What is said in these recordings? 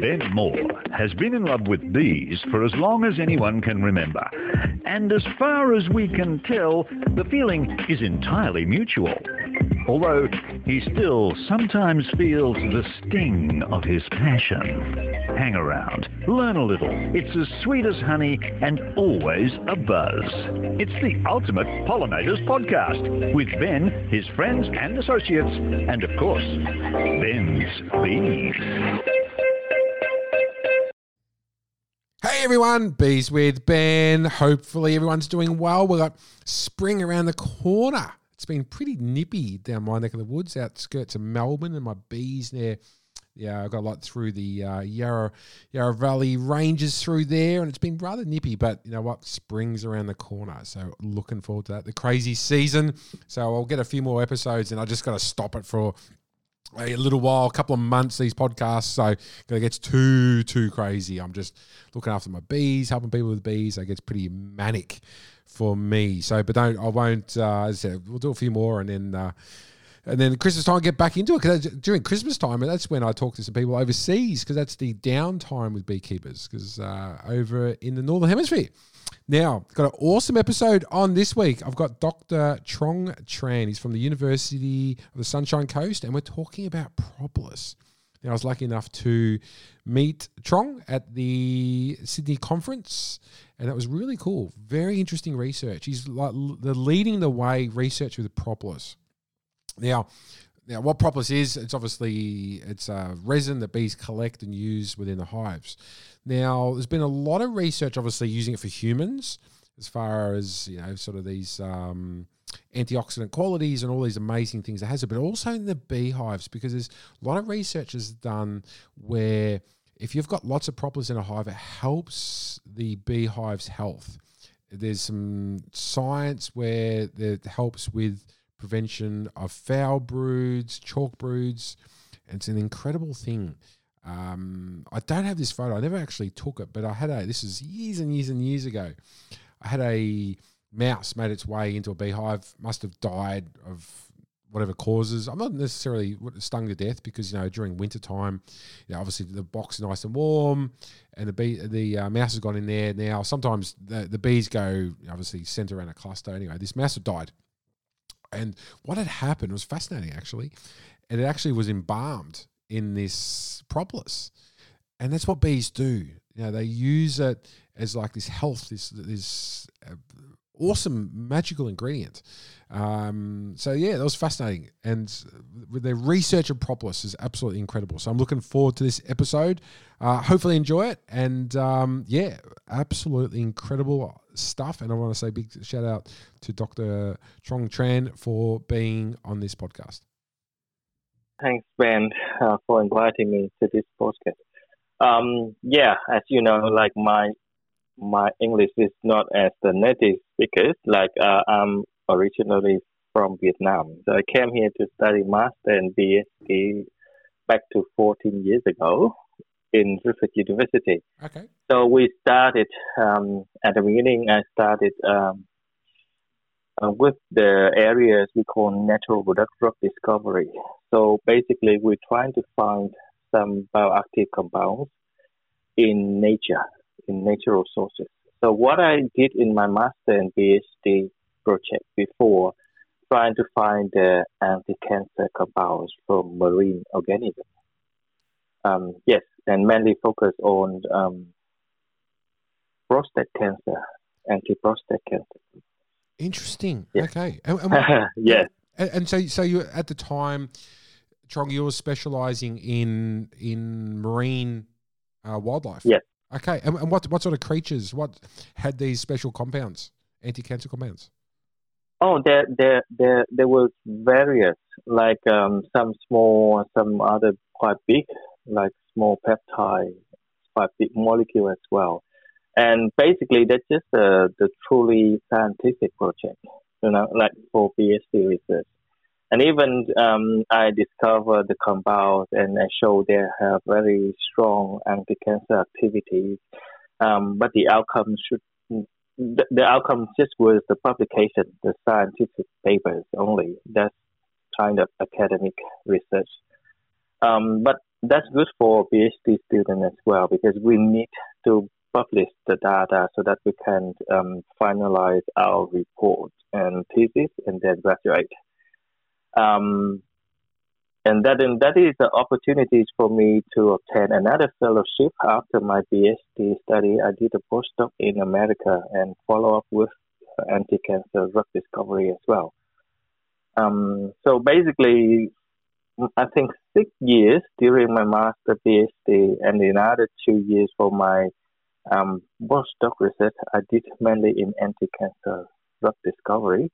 Ben Moore has been in love with bees for as long as anyone can remember. And as far as we can tell, the feeling is entirely mutual. Although he still sometimes feels the sting of his passion. Hang around, learn a little. It's as sweet as honey and always a buzz. It's the ultimate pollinators podcast with Ben, his friends and associates, and of course, Ben's bees. Hey everyone, Bees with Ben. Hopefully everyone's doing well. We've got spring around the corner. It's been pretty nippy down my neck of the woods, outskirts of Melbourne, and my bees there. Yeah, I've got a lot through the uh, Yarra Yarra Valley ranges through there, and it's been rather nippy. But you know what? Spring's around the corner, so looking forward to that. The crazy season. So I'll get a few more episodes, and I just got to stop it for a little while, a couple of months, these podcasts. So it gets too, too crazy. I'm just looking after my bees, helping people with bees. So it gets pretty manic for me. So, but don't, I won't, uh, as I said, we'll do a few more and then, uh, and then Christmas time, get back into it because during Christmas time, that's when I talk to some people overseas because that's the downtime with beekeepers because uh, over in the northern hemisphere. Now, got an awesome episode on this week. I've got Dr. Trong Tran. He's from the University of the Sunshine Coast, and we're talking about propolis. I was lucky enough to meet Trong at the Sydney conference, and that was really cool. Very interesting research. He's like the leading the way research with propolis. Now, now, what propolis is, it's obviously it's a resin that bees collect and use within the hives. Now, there's been a lot of research, obviously, using it for humans, as far as you know, sort of these um, antioxidant qualities and all these amazing things it has, but also in the beehives because there's a lot of research is done where if you've got lots of propolis in a hive, it helps the beehive's health. There's some science where it helps with prevention of foul broods, chalk broods. And it's an incredible thing. Um, I don't have this photo. I never actually took it, but I had a. This is years and years and years ago. I had a mouse made its way into a beehive. Must have died of whatever causes. I'm not necessarily stung to death because you know during winter time, you know, obviously the box is nice and warm, and the bee the uh, mouse has gone in there. Now sometimes the, the bees go obviously center around a cluster. Anyway, this mouse had died. And what had happened was fascinating, actually. And it actually was embalmed in this propolis. And that's what bees do. You know, they use it as like this health, this this uh, awesome magical ingredient. Um, so yeah, that was fascinating, and with the research of propolis is absolutely incredible. So I'm looking forward to this episode. Uh, hopefully enjoy it, and um, yeah, absolutely incredible stuff. And I want to say big shout out to Dr. Trong Tran for being on this podcast. Thanks, Ben, uh, for inviting me to this podcast. Um, yeah, as you know, like my my English is not as the native speakers. Like uh, I'm originally from Vietnam, so I came here to study master and PhD back to 14 years ago in Griffith University. Okay. So we started um, at the beginning. I started um, uh, with the areas we call natural product drug discovery. So basically, we're trying to find some bioactive compounds in nature, in natural sources. So what I did in my master and PhD project before, trying to find the anti-cancer compounds from marine organisms. Um, yes, and mainly focus on um, prostate cancer, anti-prostate cancer. Interesting. Yeah. Okay. And, and what, yeah. And, and, so, so you at the time, Trong, you were specialising in in marine uh, wildlife. Yes. Okay. And, and what what sort of creatures? What had these special compounds, anti-cancer compounds? Oh, there, there, there, there was various, like um, some small, some other quite big, like small peptide, quite big molecule as well. And basically, that's just the the truly scientific project, you know, like for PhD research. And even um, I discovered the compounds and I show they have very strong anti-cancer activities. Um, but the outcome should the, the outcome just was the publication, the scientific papers only. That's kind of academic research. Um, but that's good for PhD students as well because we need to publish the data so that we can um, finalize our report and thesis and then graduate. Um, and that and that is the opportunities for me to obtain another fellowship after my PhD study. I did a postdoc in America and follow up with anti-cancer drug discovery as well. Um, so basically, I think six years during my master PhD and another two years for my um, postdoc research, I did mainly in anti-cancer drug discovery.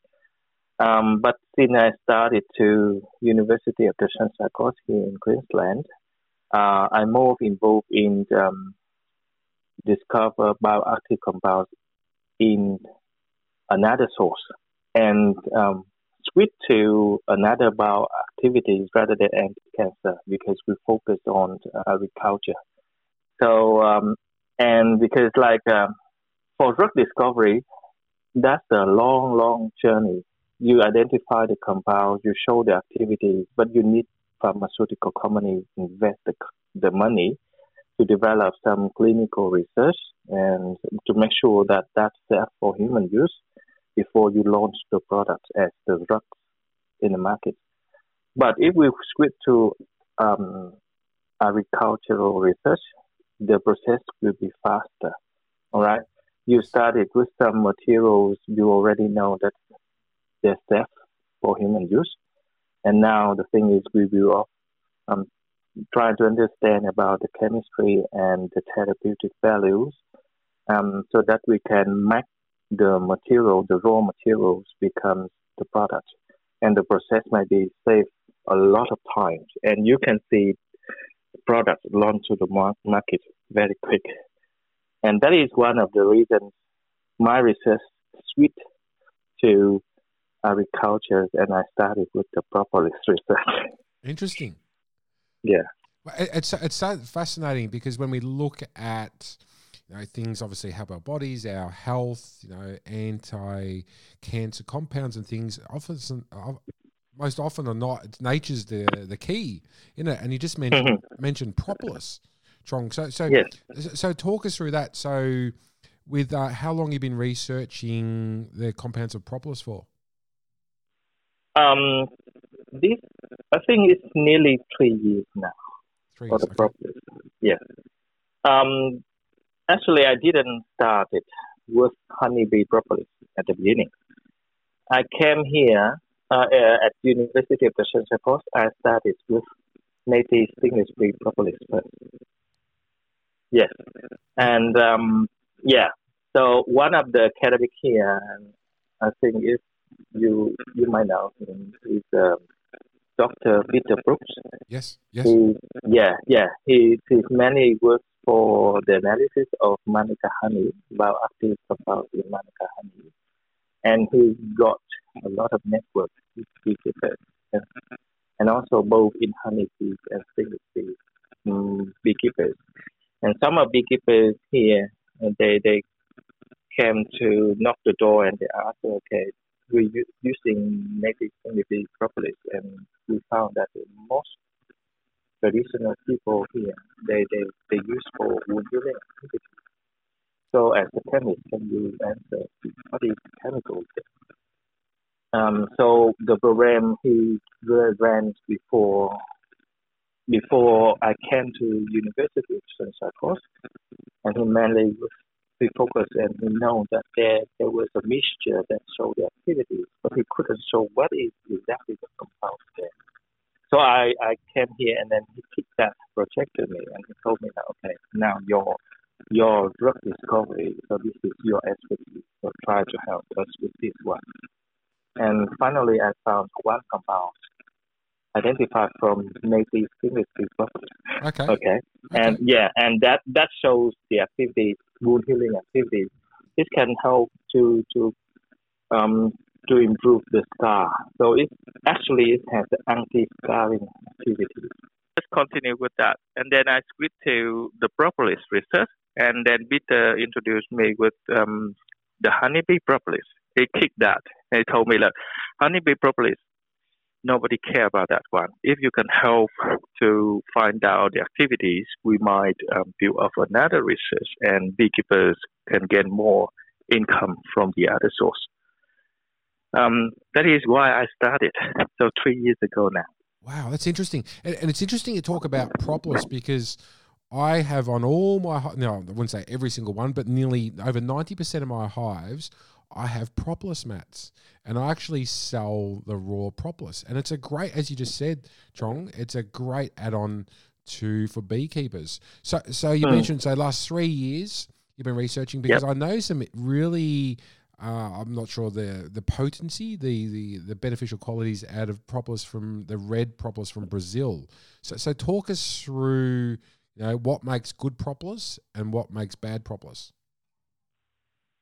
Um, but since I started to University of Coast here in Queensland, uh, I'm more involved in um, discover bioactive compounds in another source and um, switch to another bioactivities rather than anti-cancer because we focus on agriculture. So um, and because like uh, for drug discovery, that's a long, long journey you identify the compound, you show the activity, but you need pharmaceutical companies invest the, the money to develop some clinical research and to make sure that that's safe for human use before you launch the product as the drugs in the market. But if we switch to um, agricultural research, the process will be faster. All right. You started with some materials you already know that they're safe for human use. And now the thing is, we will um, try to understand about the chemistry and the therapeutic values, um, so that we can make the material, the raw materials, becomes the product, and the process might be saved a lot of times, and you can see the product launch to the market very quick. And that is one of the reasons my research switched to agriculture, and I started with the propolis research. Interesting. Yeah. It's it's fascinating because when we look at you know things obviously help our bodies, our health, you know, anti-cancer compounds and things. Often, most often or not, nature's the the key in it. And you just mentioned mm-hmm. mentioned propolis, Trong. So so yes. so talk us through that. So with uh, how long you've been researching the compounds of propolis for? Um, this I think it's nearly three years now three for the okay. propolis. Yeah. Um, actually, I didn't start it with honeybee propolis at the beginning. I came here uh, at University of the Sunshine Coast. I started with native stingless bee propolis first. Yes, and um, yeah. So one of the academic here, I think, is you you might know him. He's um, Dr. Peter Brooks. Yes, yes. He, yeah, yeah. He he mainly works for the analysis of manuka honey, bioactive compounds in manuka honey, and he's got a lot of network. with beekeepers, and, and also both in honeybees and stingless bee um, beekeepers. And some of beekeepers here, they they came to knock the door and they asked, okay, we're using native community propolis, and we found that most traditional people here they they, they use for wound healing. So as a chemist, can you answer what is chemical? Um, so the program he ran before before I came to University of Sunshine Coast, and he mainly was we focused and we know that there, there was a mixture that showed the activities, but we couldn't show what is exactly the compound there. So I, I came here and then he picked that project to me and he told me that, okay, now your your drug discovery, so this is your expertise, so try to help us with this one. And finally, I found one compound identified from native chemistry Okay. okay. Okay. And yeah, and that that shows the activity wound healing activities. It can help to to um, to improve the scar. So it actually it has anti-scarring activity. Let's continue with that, and then I switch to the propolis research, and then Peter introduced me with um, the honeybee propolis. He kicked that. He told me that honeybee propolis nobody care about that one. If you can help to find out the activities, we might um, build up another research, and beekeepers can get more income from the other source. Um, that is why I started. So three years ago now. Wow, that's interesting, and, and it's interesting to talk about propolis because I have on all my no, I wouldn't say every single one, but nearly over ninety percent of my hives. I have propolis mats, and I actually sell the raw propolis, and it's a great, as you just said, Chong. It's a great add-on to for beekeepers. So, so you mm. mentioned so last three years you've been researching because yep. I know some really. Uh, I'm not sure the the potency, the, the the beneficial qualities out of propolis from the red propolis from Brazil. So, so talk us through, you know, what makes good propolis and what makes bad propolis.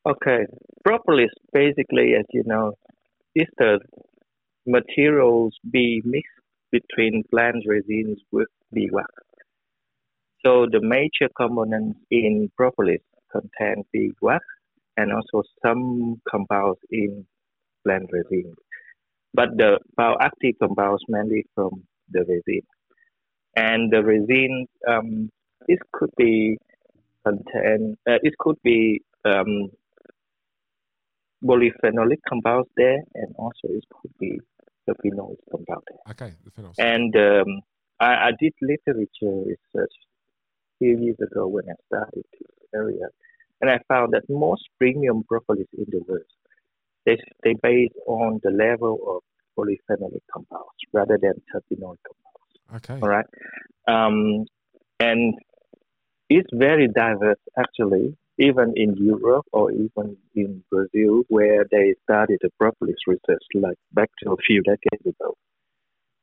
Okay, propolis basically, as you know, is the materials be mixed between plant resins with beeswax. So the major components in propolis contain beeswax and also some compounds in plant resin. But the bioactive compounds mainly from the resin. And the resin, um, it could be contain, uh, it could be um, polyphenolic compounds there, and also it could be the phenols compound there. Okay, the phenols. And um, I, I, did literature research a few years ago when I started this area, and I found that most premium propolis in the world they they based on the level of polyphenolic compounds rather than terpenoid compounds. Okay. All right. Um, and it's very diverse actually even in Europe or even in Brazil, where they started the propolis research, like back to a few decades ago.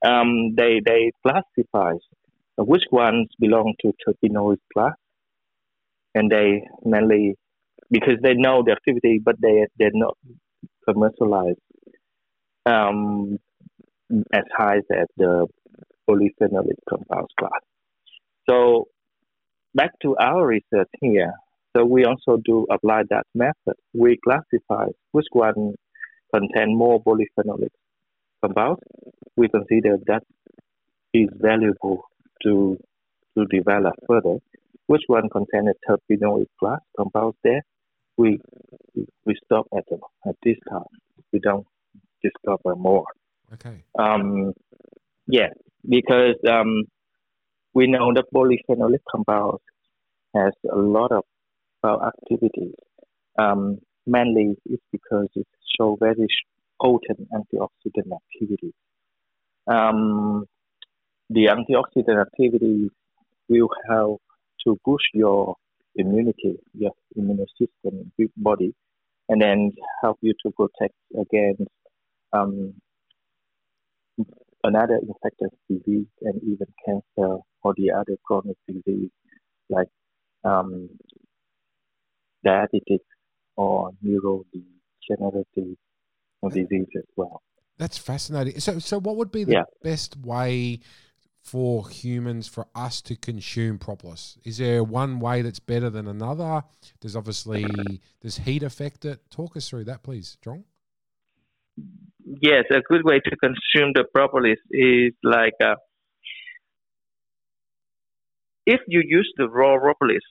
Um, they they classify which ones belong to terpenoid class, and they mainly because they know the activity, but they they're not commercialized um, as high as the polyphenolic compounds class. So back to our research here, so we also do apply that method. We classify which one contain more polyphenolic compounds. We consider that is valuable to to develop further. Which one contain a terpenoid class compounds there? We we stop at the, at this time. We don't discover more. Okay. Um, yeah, because um, we know that polyphenolic compounds has a lot of our activities. Um, mainly it's because it shows very potent antioxidant activity. Um, the antioxidant activity will help to boost your immunity, your immune system, your body, and then help you to protect against um, another infectious disease and even cancer or the other chronic disease like um, diabetic or neurodegenerative disease as well. That's fascinating. So, so what would be the yeah. best way for humans for us to consume propolis? Is there one way that's better than another? There's obviously does heat affect it? Talk us through that, please, John. Yes, a good way to consume the propolis is like uh, if you use the raw propolis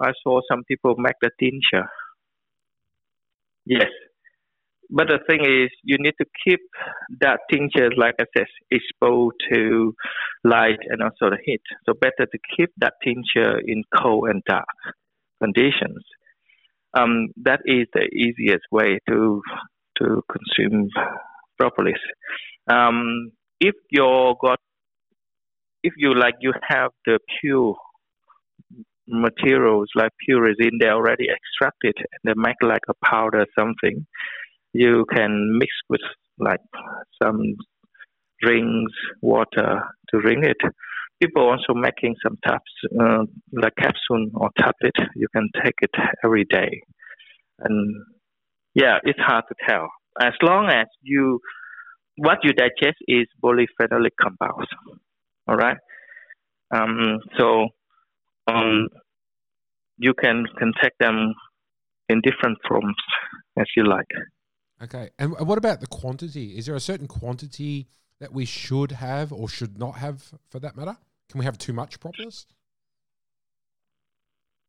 I saw some people make the tincture. Yes. But the thing is, you need to keep that tincture, like I said, exposed to light and also the heat. So better to keep that tincture in cold and dark conditions. Um, that is the easiest way to to consume propolis. Um, if you got, if you like, you have the pure materials like pure resin, they already extracted and they make like a powder something. You can mix with like some rings, water to ring it. People also making some taps, uh, like capsule or tablet. You can take it every day, and yeah, it's hard to tell. As long as you, what you digest is polyphenolic compounds. All right. Um, so um, you can contact them in different forms as you like. Okay, and what about the quantity? Is there a certain quantity that we should have or should not have for that matter? Can we have too much propolis?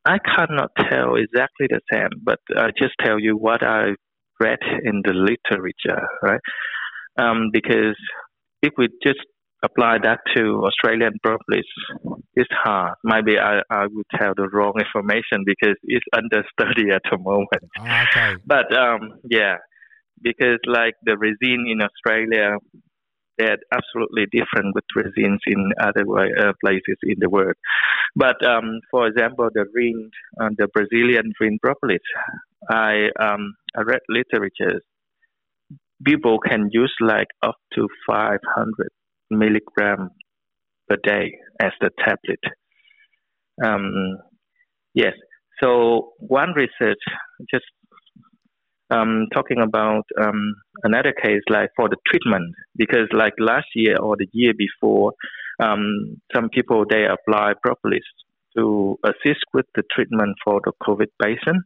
I cannot tell exactly the same, but I just tell you what I read in the literature, right? Um, because if we just apply that to Australian propolis, it's hard. Maybe I, I would tell the wrong information because it's under study at the moment. Ah, okay. But um, yeah, because like the resin in Australia, they're absolutely different with resins in other uh, places in the world. But um, for example, the ring, uh, the Brazilian green propolis, I um, I read literature. People can use like up to 500 milligram per day as the tablet. Um, yes. So one research just um, talking about um, another case like for the treatment because like last year or the year before, um, some people they apply propolis to assist with the treatment for the COVID patient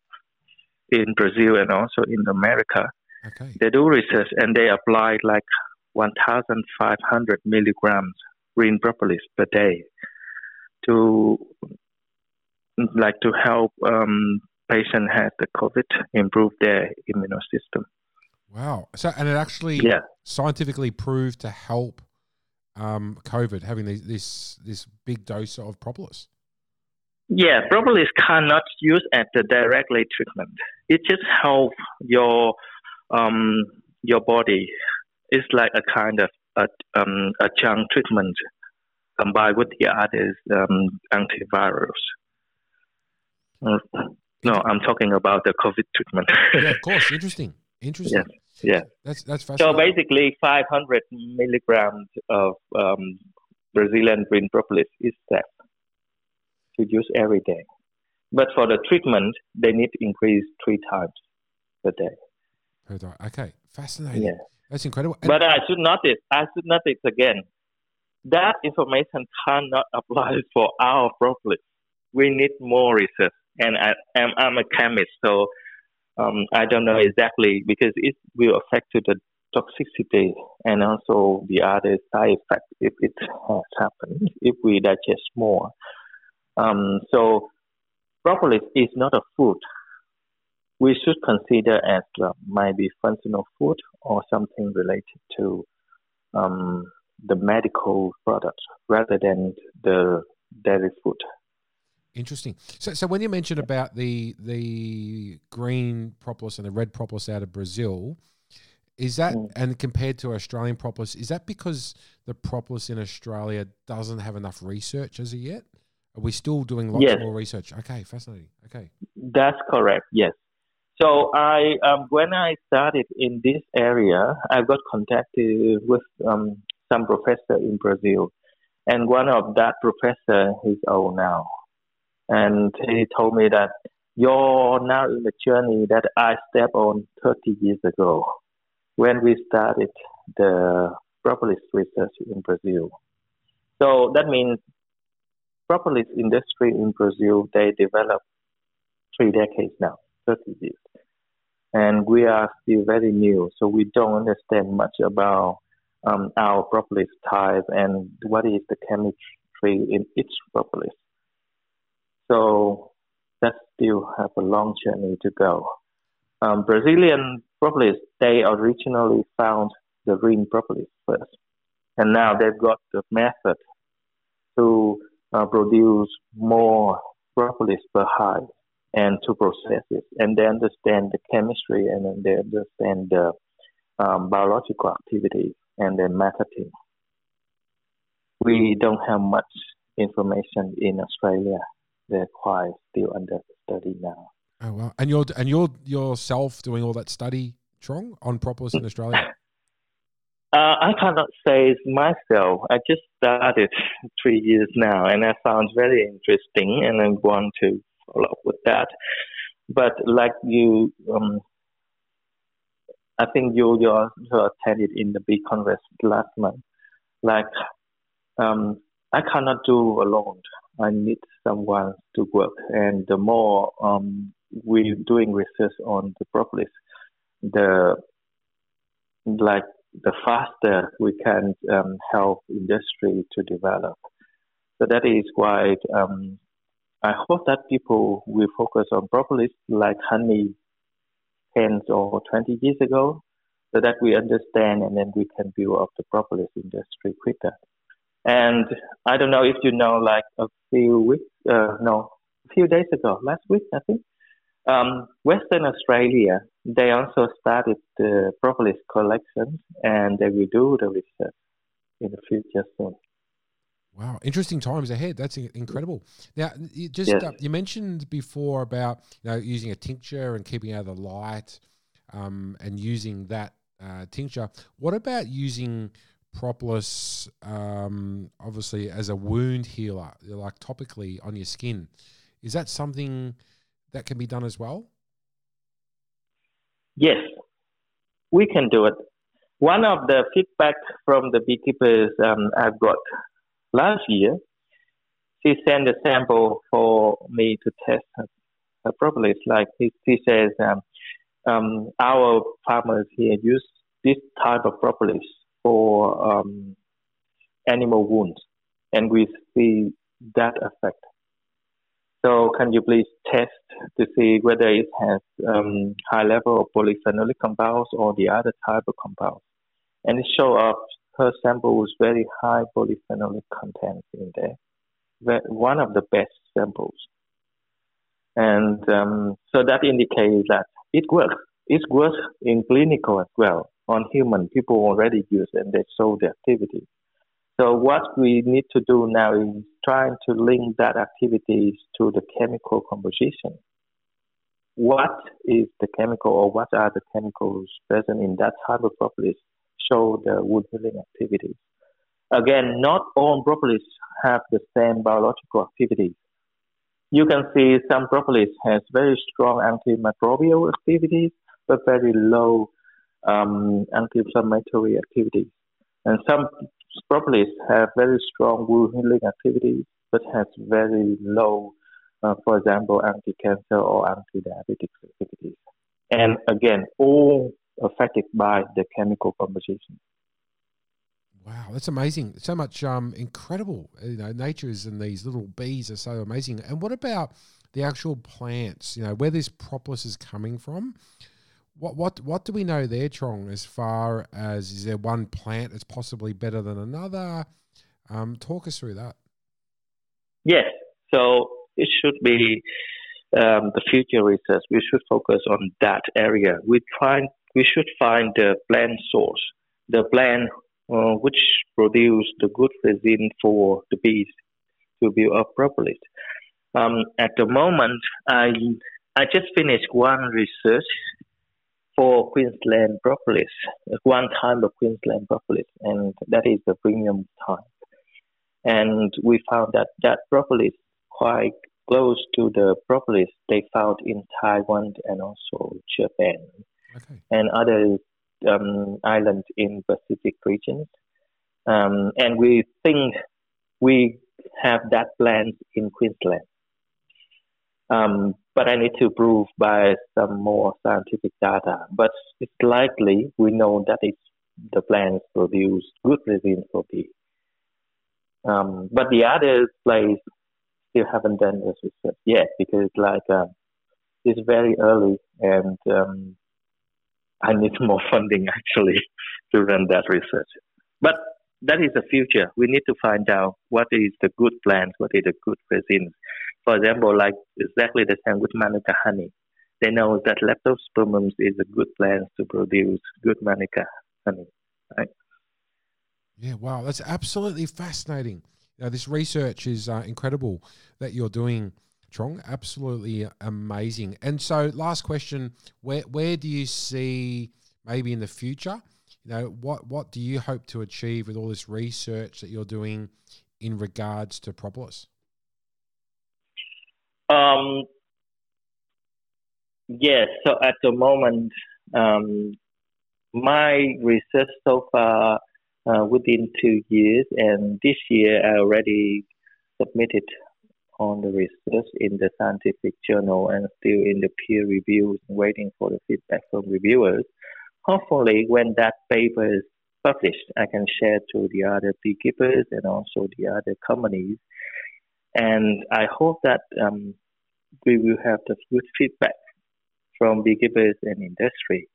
in Brazil and also in America. Okay. They do research and they apply like 1,500 milligrams green propolis per day to like to help um, patient has the COVID improve their immune system. Wow. So, and it actually Yeah. scientifically proved to help um, COVID having these, this this big dose of propolis. Yeah, propolis cannot use as the directly treatment. It just help your um, your body. It's like a kind of a um, a junk treatment combined with the other um, antivirals. Uh, No, I'm talking about the COVID treatment. Yeah, of course. Interesting. Interesting. yeah. That's that's fascinating. So basically, 500 milligrams of um, Brazilian green propolis is safe to use every day. But for the treatment, they need to increase three times per day. Per di- Okay. Fascinating. Yeah. That's incredible. And- But I should notice, I should notice again, that information cannot apply for our propolis. We need more research. And I, am I'm a chemist, so um, I don't know exactly because it will affect the toxicity and also the other side effects if it has happened, if we digest more. Um, so propolis is not a food. We should consider as uh, maybe functional food or something related to um, the medical products rather than the dairy food. Interesting. So, so when you mentioned about the the green propolis and the red propolis out of Brazil, is that Mm. and compared to Australian propolis, is that because the propolis in Australia doesn't have enough research as of yet? Are we still doing lots Yes. more research? Okay, fascinating. Okay, That's correct. Yes. So I, um, when I started in this area, I got contacted with um, some professor in Brazil, and one of that professor is old now, and he told me that you're now in the journey that I stepped on 30 years ago, when we started the propolis research in Brazil. So that means propolis industry in Brazil they developed three decades now, 30 years. And we are still very new, so we don't understand much about um, our propolis type and what is the chemistry in each propolis. So that still have a long journey to go. Um, Brazilian propolis, they originally found the green propolis first. And now they've got the method to uh, produce more propolis per hive and to process it. And they understand the chemistry and then they understand the um, biological activity and then marketing. We don't have much information in Australia. They're quite still under study now. oh wow, and you're and you're yourself doing all that study, Trong, on propolis in Australia. Uh, I cannot say it's myself. I just started three years now, and I found very interesting, and I want to follow up with that. But like you, um, I think you you also attended in the big congress last month. Like, um, I cannot do alone. I need someone to work, and the more um, we're doing research on the propolis, the like the faster we can um, help industry to develop. So that is why um, I hope that people will focus on propolis like honey 10 or 20 years ago so that we understand and then we can build up the propolis industry quicker. And I don't know if you know, like a few weeks, uh, no, a few days ago, last week, I think, um, Western Australia, they also started the propolis collection and they will do the research in the future soon. Wow, interesting times ahead. That's incredible. Now, you just yes. uh, you mentioned before about you know using a tincture and keeping out of the light, um, and using that uh, tincture. What about using propolis, um, obviously as a wound healer, like topically on your skin? Is that something that can be done as well? Yes, we can do it. One of the feedback from the beekeepers um, I've got last year, she sent a sample for me to test her, propolis. Like he, she says, um, um, our farmers here use this type of propolis for um, animal wounds, and we see that effect. So can you please test to see whether it has um, high level of polyphenolic compounds or the other type of compounds? And it show up her sample was very high polyphenolic content in there. One of the best samples. And um, so that indicates that it works. It works in clinical as well. On human, people already use and they show the activity. So what we need to do now is trying to link that activities to the chemical composition. What is the chemical or what are the chemicals present in that propolis show the wound healing activities. Again, not all propolis have the same biological activities. You can see some propolis has very strong antimicrobial activities, but very low um, anti-inflammatory activities. And some propolis have very strong wound healing activities, but has very low, uh, for example, anti-cancer or anti-diabetic activities. And again, all affected by the chemical composition. Wow, that's amazing! So much um, incredible. You know, natures and these little bees are so amazing. And what about the actual plants? You know, where this propolis is coming from. What what what do we know there, Trong? As far as is there one plant that's possibly better than another? Um, talk us through that. Yes. So it should be um, the future research. We should focus on that area. We try we should find the plant source, the plant uh, which produce the good resin for the bees to build up properly. Um, at the moment, I I just finished one research for Queensland propolis, one type of Queensland propolis, and that is the premium type. And we found that that propolis quite close to the propolis they found in Taiwan and also Japan okay. and other um, islands in Pacific regions. Um, and we think we have that plan in Queensland. Um, but I need to prove by some more scientific data. But it's likely we know that it's the plants produce good resin for bee. Um, but the other place still haven't done this research yet because like uh, it's very early and um, I need more funding actually to run that research. But that is the future. We need to find out what is the good plants, what is the good resins. For example, like exactly the same with Manuka honey. They know that Leptospermum is a good plant to produce good Manuka honey, right? Yeah, wow, that's absolutely fascinating. Now, this research is uh, incredible that you're doing Trong. Absolutely amazing. And so, last question: where where do you see maybe in the future? You know, what what do you hope to achieve with all this research that you're doing in regards to propolis? Um. Yes. So at the moment, um, my research so far uh, within two years, and this year I already submitted on the research in the scientific journal and still in the peer reviews, waiting for the feedback from reviewers. Hopefully, when that paper is published, I can share to the other beekeepers and also the other companies. And I hope that um, we will have the good feedback from beekeepers and industry.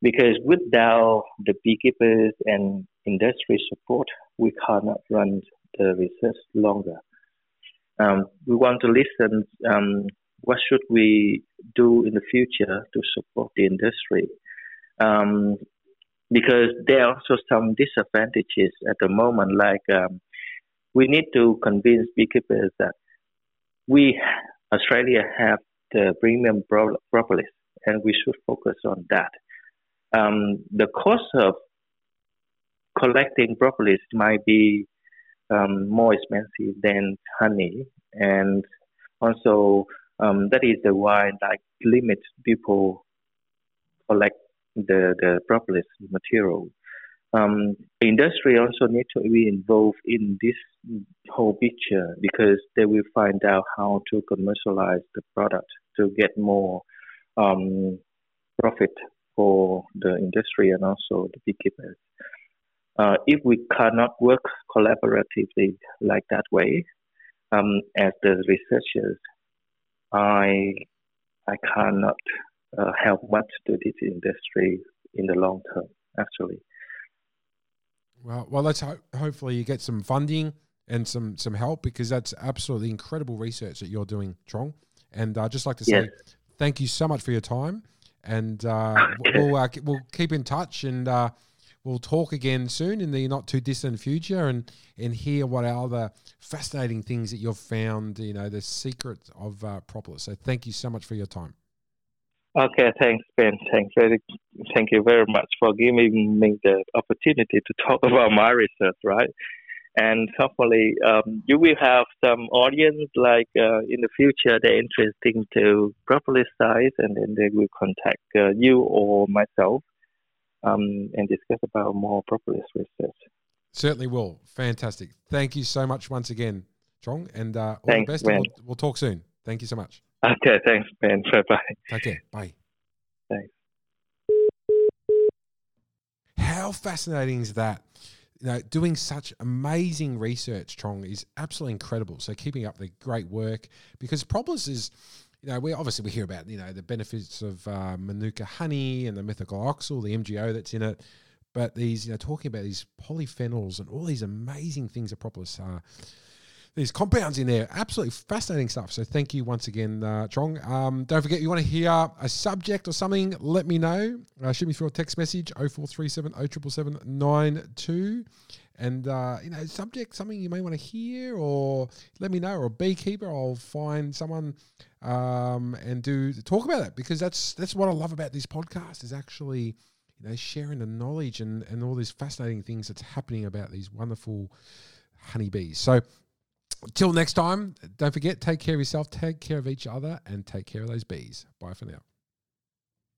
Because without the beekeepers and industry support, we cannot run the research longer. Um, we want to listen um, what should we do in the future to support the industry. Um, because there are also some disadvantages at the moment, like um, we need to convince beekeepers that we, Australia, have the premium propolis, and we should focus on that. Um, the cost of collecting propolis might be um, more expensive than honey, and also um, that is the why like limit people collect the the propolis material. Um, industry also need to be involved in this whole picture because they will find out how to commercialize the product to get more um, profit for the industry and also the beekeepers. Uh, if we cannot work collaboratively like that way, um, as the researchers, I I cannot uh, help much to this industry in the long term. Actually. Well, well, let's ho- hopefully you get some funding and some some help because that's absolutely incredible research that you're doing, Trong. And I'd just like to say yes. thank you so much for your time, and uh, we'll uh, we'll keep in touch and uh, we'll talk again soon in the not too distant future and and hear what are other fascinating things that you've found. You know, the secrets of uh, propolis. So thank you so much for your time. Okay, thanks, Ben. Thanks very, thank you very much for giving me the opportunity to talk about my research, right? And hopefully, um, you will have some audience like uh, in the future they're interested to propolis size, and then they will contact uh, you or myself um, and discuss about more propolis research. Certainly will. Fantastic. Thank you so much once again, Chong, and uh, all thanks, the best. We'll, we'll talk soon. Thank you so much. Okay, thanks, Ben. Bye bye. Take care. Bye. Thanks. How fascinating is that? You know, doing such amazing research, Chong, is absolutely incredible. So keeping up the great work because propolis is, you know, we obviously we hear about you know the benefits of uh, manuka honey and the methylglyoxal, the MGO that's in it, but these you know talking about these polyphenols and all these amazing things that propolis are these compounds in there. Absolutely fascinating stuff. So thank you once again, uh. Um, don't forget, you want to hear a subject or something, let me know. Uh, shoot me through a text message 0437 077792. And, uh, you know, subject, something you may want to hear or let me know. Or a beekeeper, I'll find someone um, and do talk about it because that's that's what I love about this podcast is actually, you know, sharing the knowledge and, and all these fascinating things that's happening about these wonderful honeybees. So Till next time, don't forget, take care of yourself, take care of each other, and take care of those bees. Bye for now.